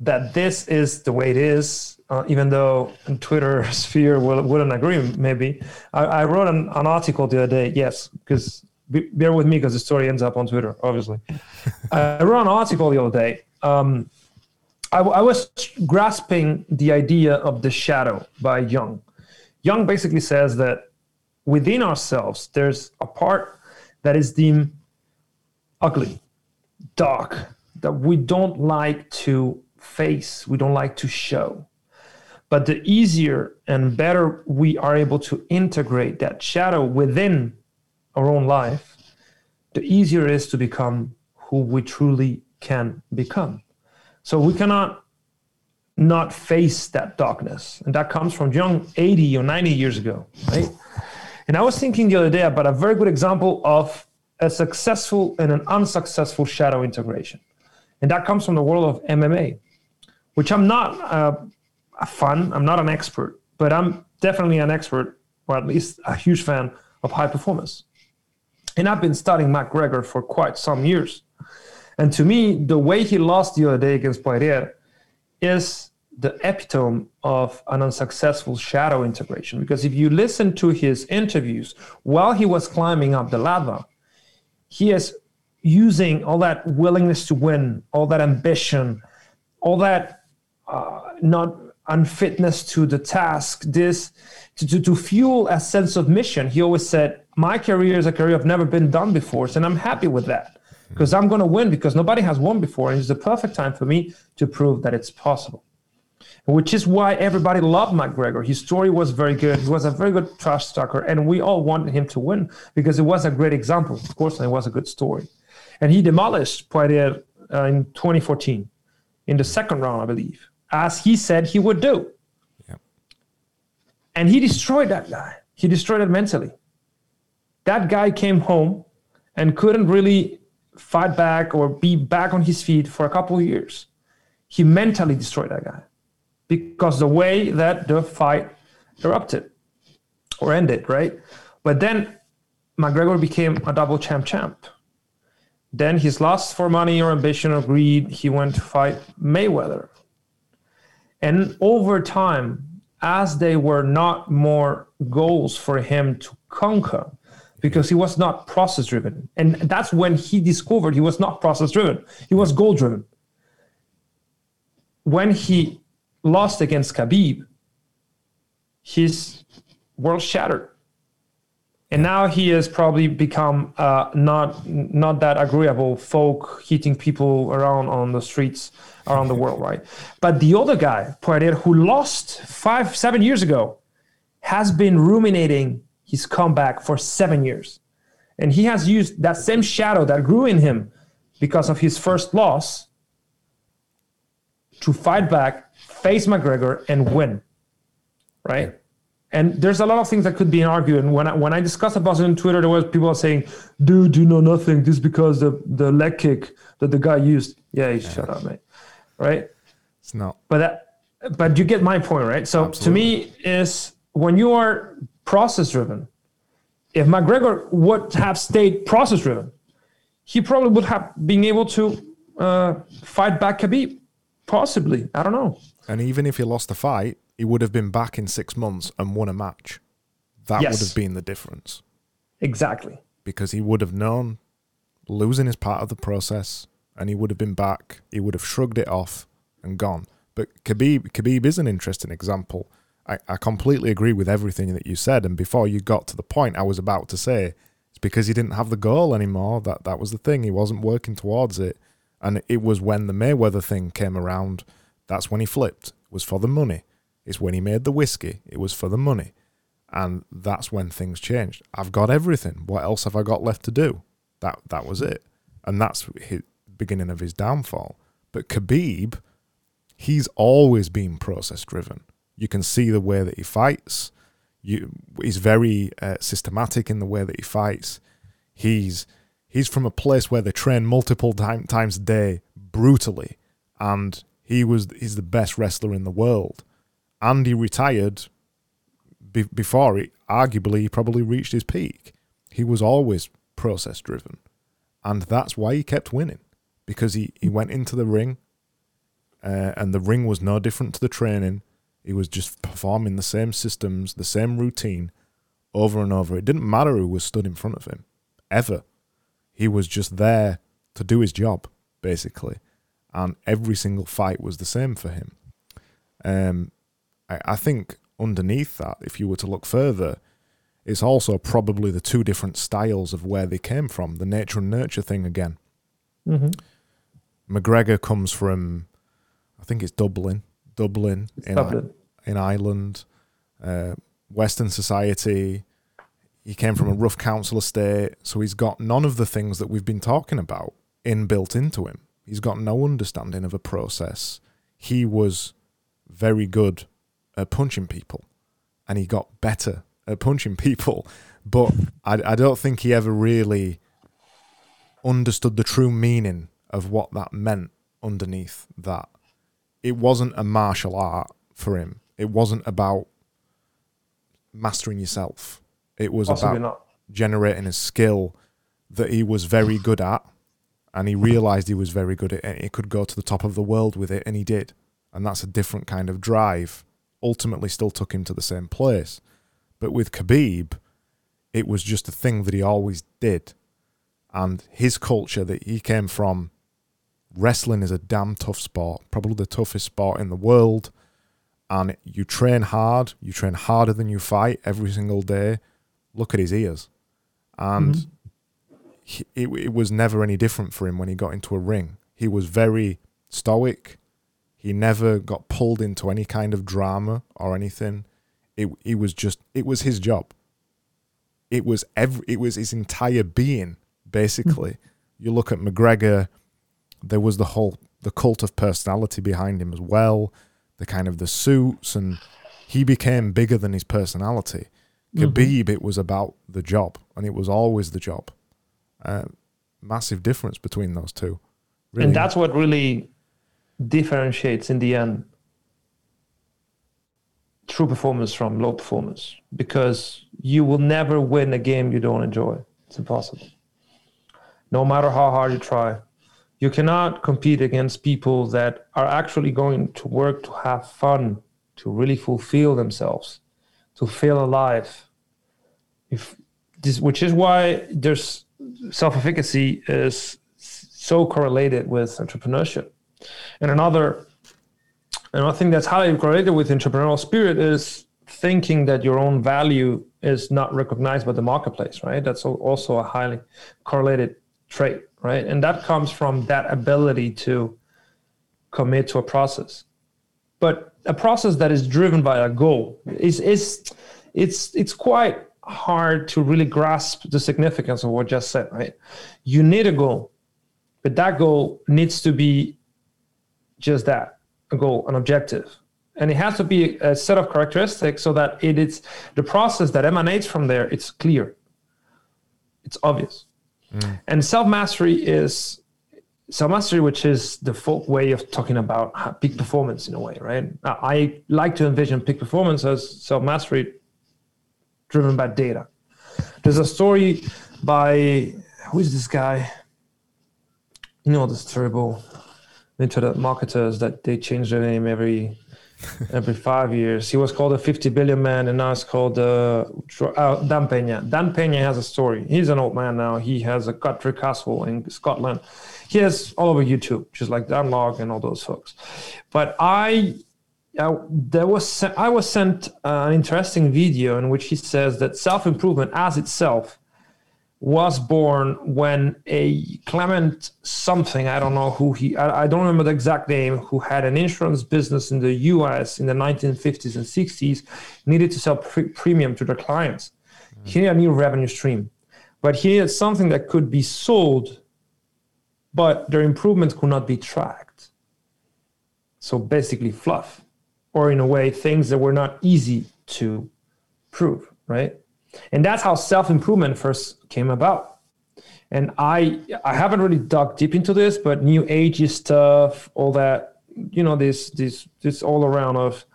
that this is the way it is, uh, even though Twitter sphere will, wouldn't agree, maybe. I, I wrote an, an, article the other day, yes, because bear with me because the story ends up on Twitter, obviously. I wrote an article the other day. Um, I, I was grasping the idea of the shadow by Jung. Jung basically says that within ourselves, there's a part that is deemed ugly, dark, that we don't like to face, we don't like to show. But the easier and better we are able to integrate that shadow within our own life, the easier it is to become who we truly can become. So we cannot not face that darkness. And that comes from Jung 80 or 90 years ago, right? And I was thinking the other day about a very good example of a successful and an unsuccessful shadow integration. And that comes from the world of MMA which I'm not uh, a fan. I'm not an expert, but I'm definitely an expert, or at least a huge fan of high performance. And I've been studying McGregor for quite some years. And to me, the way he lost the other day against Poirier is the epitome of an unsuccessful shadow integration. Because if you listen to his interviews while he was climbing up the ladder, he is using all that willingness to win, all that ambition, all that uh, not unfitness to the task, this to, to, to, fuel a sense of mission. He always said, My career is a career I've never been done before, and I'm happy with that because I'm going to win because nobody has won before, and it's the perfect time for me to prove that it's possible. Which is why everybody loved McGregor. His story was very good. He was a very good trash talker, and we all wanted him to win because it was a great example. Of course, and it was a good story. And he demolished Poirier uh, in 2014 in the second round, I believe as he said he would do. Yeah. And he destroyed that guy. He destroyed it mentally. That guy came home and couldn't really fight back or be back on his feet for a couple of years. He mentally destroyed that guy because the way that the fight erupted or ended, right? But then McGregor became a double champ champ. Then his lost for money or ambition or greed, he went to fight Mayweather. And over time, as they were not more goals for him to conquer, because he was not process driven. And that's when he discovered he was not process driven, he was goal driven. When he lost against Khabib, his world shattered and now he has probably become uh, not not that agreeable folk hitting people around on the streets around the world, right? But the other guy, Poirier, who lost five seven years ago, has been ruminating his comeback for seven years, and he has used that same shadow that grew in him because of his first loss to fight back, face McGregor, and win, right? And there's a lot of things that could be argued. And when I, when I discussed about it on Twitter, there was people saying, "Dude, you know nothing. Just because the the leg kick that the guy used." Yeah, yeah. shut up, mate. Right? It's not. But that, but you get my point, right? So Absolutely. to me, is when you are process driven. If McGregor would have stayed process driven, he probably would have been able to uh, fight back Khabib. Possibly, I don't know. And even if he lost the fight, he would have been back in six months and won a match. That yes. would have been the difference. Exactly. Because he would have known losing is part of the process and he would have been back. He would have shrugged it off and gone. But Khabib, Khabib is an interesting example. I, I completely agree with everything that you said. And before you got to the point I was about to say, it's because he didn't have the goal anymore. That that was the thing. He wasn't working towards it. And it was when the Mayweather thing came around, that's when he flipped. It was for the money. It's when he made the whiskey, it was for the money. And that's when things changed. I've got everything. What else have I got left to do? That that was it. And that's beginning of his downfall. But Khabib, he's always been process driven. You can see the way that he fights. You, he's very uh, systematic in the way that he fights. He's he's from a place where they train multiple time, times a day brutally, and he was he's the best wrestler in the world. And he retired be- before it, arguably, he probably reached his peak. He was always process driven. And that's why he kept winning because he, he went into the ring uh, and the ring was no different to the training. He was just performing the same systems, the same routine over and over. It didn't matter who was stood in front of him, ever. He was just there to do his job, basically. And every single fight was the same for him. Um, I, I think underneath that, if you were to look further, it's also probably the two different styles of where they came from, the nature and nurture thing again. Mm-hmm. McGregor comes from, I think it's Dublin, Dublin, in, Dublin. I, in Ireland, uh, Western society. He came from a rough council estate, so he's got none of the things that we've been talking about inbuilt into him. He's got no understanding of a process. He was very good at punching people, and he got better at punching people. But I, I don't think he ever really understood the true meaning of what that meant underneath that. It wasn't a martial art for him. It wasn't about mastering yourself. It was Possibly about not. generating a skill that he was very good at, and he realized he was very good at it. And he could go to the top of the world with it, and he did. And that's a different kind of drive ultimately still took him to the same place. But with Khabib, it was just a thing that he always did. And his culture that he came from, wrestling is a damn tough sport, probably the toughest sport in the world. And you train hard, you train harder than you fight every single day. Look at his ears. And mm-hmm. he, it, it was never any different for him when he got into a ring. He was very stoic he never got pulled into any kind of drama or anything. It it was just it was his job. It was every it was his entire being basically. you look at McGregor, there was the whole the cult of personality behind him as well, the kind of the suits and he became bigger than his personality. Mm-hmm. Khabib, it was about the job, and it was always the job. Uh, massive difference between those two. Really. And that's what really differentiates in the end true performance from low performance because you will never win a game you don't enjoy. It's impossible. no matter how hard you try. You cannot compete against people that are actually going to work to have fun, to really fulfill themselves, to feel alive. If this, which is why there's self-efficacy is so correlated with entrepreneurship. And another, and I think that's highly correlated with entrepreneurial spirit is thinking that your own value is not recognized by the marketplace, right? That's also a highly correlated trait, right? And that comes from that ability to commit to a process. But a process that is driven by a goal is is it's it's quite hard to really grasp the significance of what just said, right? You need a goal, but that goal needs to be just that, a goal, an objective and it has to be a set of characteristics so that it is the process that emanates from there it's clear it's obvious mm. and self-mastery is self-mastery which is the folk way of talking about peak performance in a way right? I like to envision peak performance as self-mastery driven by data. There's a story by who is this guy? You know this terrible internet marketers that they change their name every every five years. He was called a 50 billion man, and now it's called uh, uh, Dan Pena. Dan Pena has a story. He's an old man now. He has a country castle in Scotland. He has all over YouTube, just like Dan Lok and all those folks. But I, uh, there was I was sent uh, an interesting video in which he says that self improvement as itself was born when a Clement something, I don't know who he, I, I, don't remember the exact name, who had an insurance business in the US in the 1950s and 60s, needed to sell pre- premium to their clients. Mm. He needed a new revenue stream, but he needed something that could be sold, but their improvements could not be tracked. So basically, fluff, or in a way, things that were not easy to prove, right? And that's how self-improvement first came about. And i i haven't really dug deep into this but new age stuff all that you know this this this all around of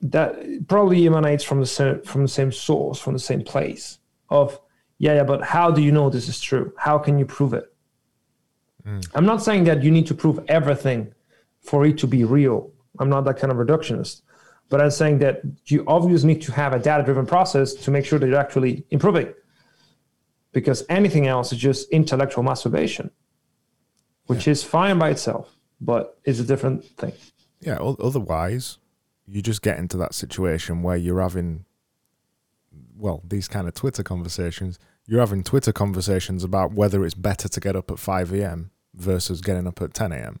that probably emanates from the same from the same source from the same place of yeah yeah but how do you know this is true? How can you prove it? Mm. i'm not saying that you need to prove everything for it to be real. I'm not that kind of reductionist but I'm saying that you obviously need to have a data driven process to make sure that you're actually improving. Because anything else is just intellectual masturbation, which yeah. is fine by itself, but it's a different thing. Yeah, otherwise, you just get into that situation where you're having, well, these kind of Twitter conversations. You're having Twitter conversations about whether it's better to get up at 5 a.m. versus getting up at 10 a.m.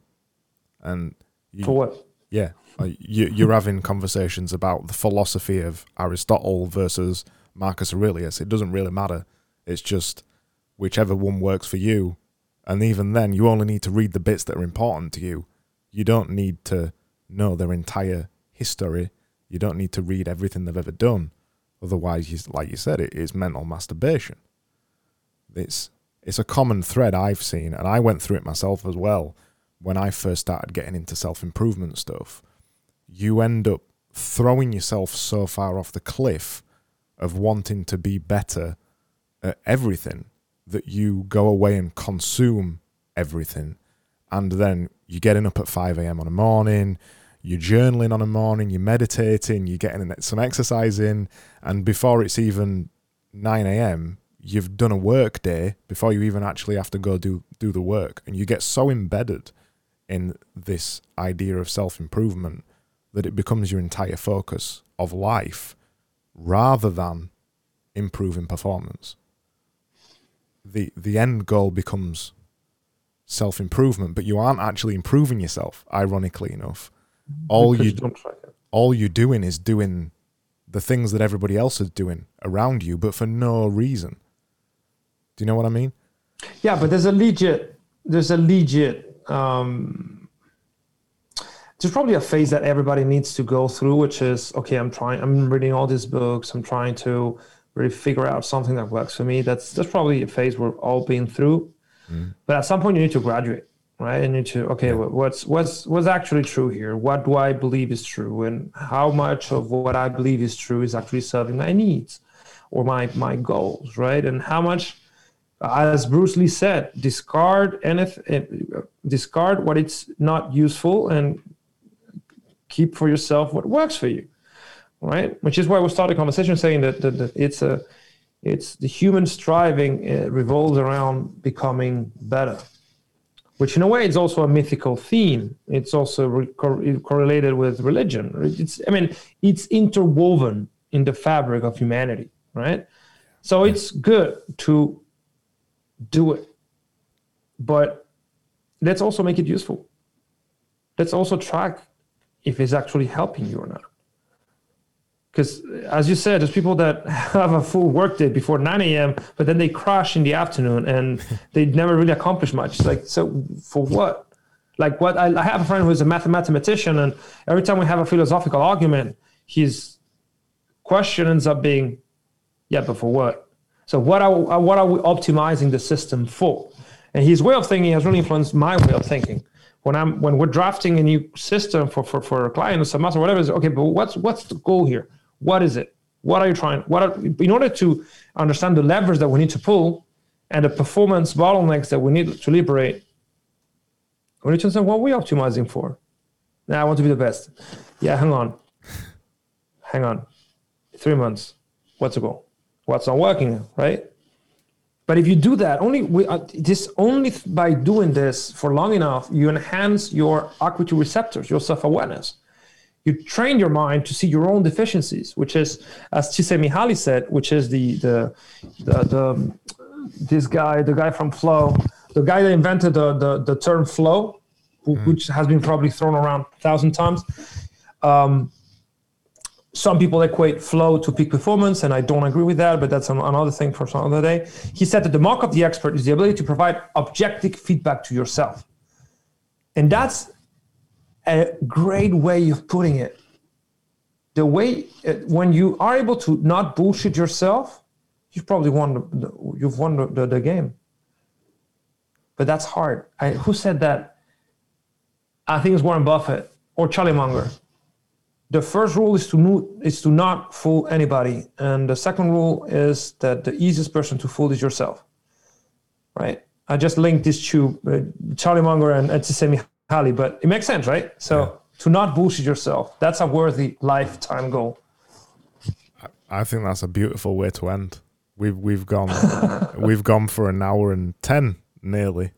And you, for what? Yeah, uh, you, you're having conversations about the philosophy of Aristotle versus Marcus Aurelius. It doesn't really matter. It's just whichever one works for you. And even then, you only need to read the bits that are important to you. You don't need to know their entire history. You don't need to read everything they've ever done. Otherwise, like you said, it is mental masturbation. It's it's a common thread I've seen, and I went through it myself as well when I first started getting into self improvement stuff you end up throwing yourself so far off the cliff of wanting to be better at everything that you go away and consume everything. And then you're getting up at 5 a.m. on a morning, you're journaling on a morning, you're meditating, you're getting some exercise in, and before it's even 9 a.m., you've done a work day before you even actually have to go do, do the work. And you get so embedded in this idea of self improvement that it becomes your entire focus of life rather than improving performance. The the end goal becomes self improvement, but you aren't actually improving yourself, ironically enough. Mm-hmm. All you all you're doing is doing the things that everybody else is doing around you, but for no reason. Do you know what I mean? Yeah, but there's a legit there's a legit um there's probably a phase that everybody needs to go through, which is okay. I'm trying. I'm reading all these books. I'm trying to really figure out something that works for me. That's that's probably a phase we're all been through. Mm. But at some point, you need to graduate, right? You need to okay, yeah. what's what's what's actually true here? What do I believe is true, and how much of what I believe is true is actually serving my needs or my my goals, right? And how much as Bruce Lee said, discard anything, discard what it's not useful, and keep for yourself what works for you, right? Which is why we started a conversation saying that, that, that it's a, it's the human striving uh, revolves around becoming better, which in a way is also a mythical theme. It's also re- cor- correlated with religion. It's, I mean, it's interwoven in the fabric of humanity, right? So it's good to do it. But let's also make it useful. Let's also track if it's actually helping you or not. Because as you said, there's people that have a full workday before 9 a.m., but then they crash in the afternoon and they never really accomplish much. It's like, so for what? Like what? I, I have a friend who's a mathematician, and every time we have a philosophical argument, his question ends up being, yeah, but for what? So what are what are we optimizing the system for? And his way of thinking has really influenced my way of thinking. When I'm when we're drafting a new system for for, for a client or some or whatever, is okay, but what's what's the goal here? What is it? What are you trying? What are, in order to understand the levers that we need to pull and the performance bottlenecks that we need to liberate, we need to understand what we're optimizing for. Now I want to be the best. Yeah, hang on. hang on. Three months. What's the goal? What's not working, right? But if you do that, only we, uh, this only by doing this for long enough, you enhance your acuity receptors, your self-awareness. You train your mind to see your own deficiencies, which is, as Csikszentmihalyi said, which is the the the, the this guy, the guy from Flow, the guy that invented the the, the term flow, mm. which has been probably thrown around a thousand times. Um, some people equate flow to peak performance, and I don't agree with that, but that's another thing for some other day. He said that the mark of the expert is the ability to provide objective feedback to yourself. And that's a great way of putting it. The way, uh, when you are able to not bullshit yourself, you've probably won the, you've won the, the game. But that's hard. I, who said that? I think it's Warren Buffett or Charlie Munger the first rule is to is to not fool anybody, and the second rule is that the easiest person to fool is yourself. Right? I just linked this to uh, Charlie Munger and Etsisemi Hali, but it makes sense, right? So yeah. to not bullshit yourself, that's a worthy lifetime goal. I think that's a beautiful way to end. We've we've gone we've gone for an hour and ten nearly.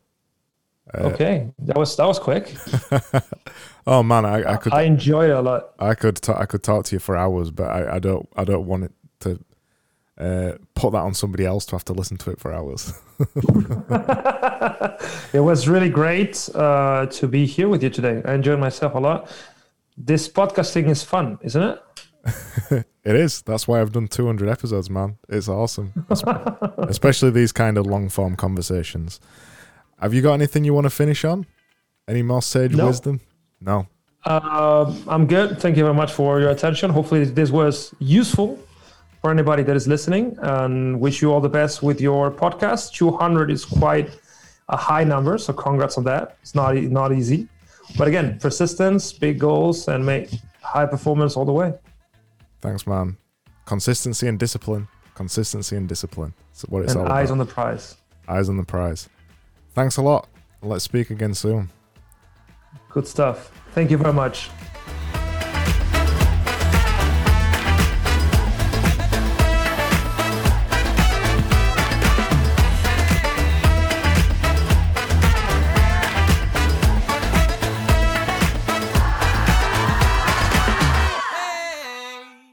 Uh, okay, that was that was quick. oh man, I, I could. I enjoyed it a lot. I could t- I could talk to you for hours, but I, I don't I don't want it to uh, put that on somebody else to have to listen to it for hours. it was really great uh, to be here with you today. I enjoyed myself a lot. This podcasting is fun, isn't it? it is. That's why I've done 200 episodes, man. It's awesome, especially these kind of long form conversations. Have you got anything you want to finish on? Any more sage no. wisdom? No. Uh, I'm good. Thank you very much for your attention. Hopefully, this was useful for anybody that is listening and wish you all the best with your podcast. 200 is quite a high number, so congrats on that. It's not not easy, but again, persistence, big goals, and make high performance all the way. Thanks, man. Consistency and discipline. Consistency and discipline. That's what it's and all eyes about. on the prize. Eyes on the prize. Thanks a lot. Let's speak again soon. Good stuff. Thank you very much.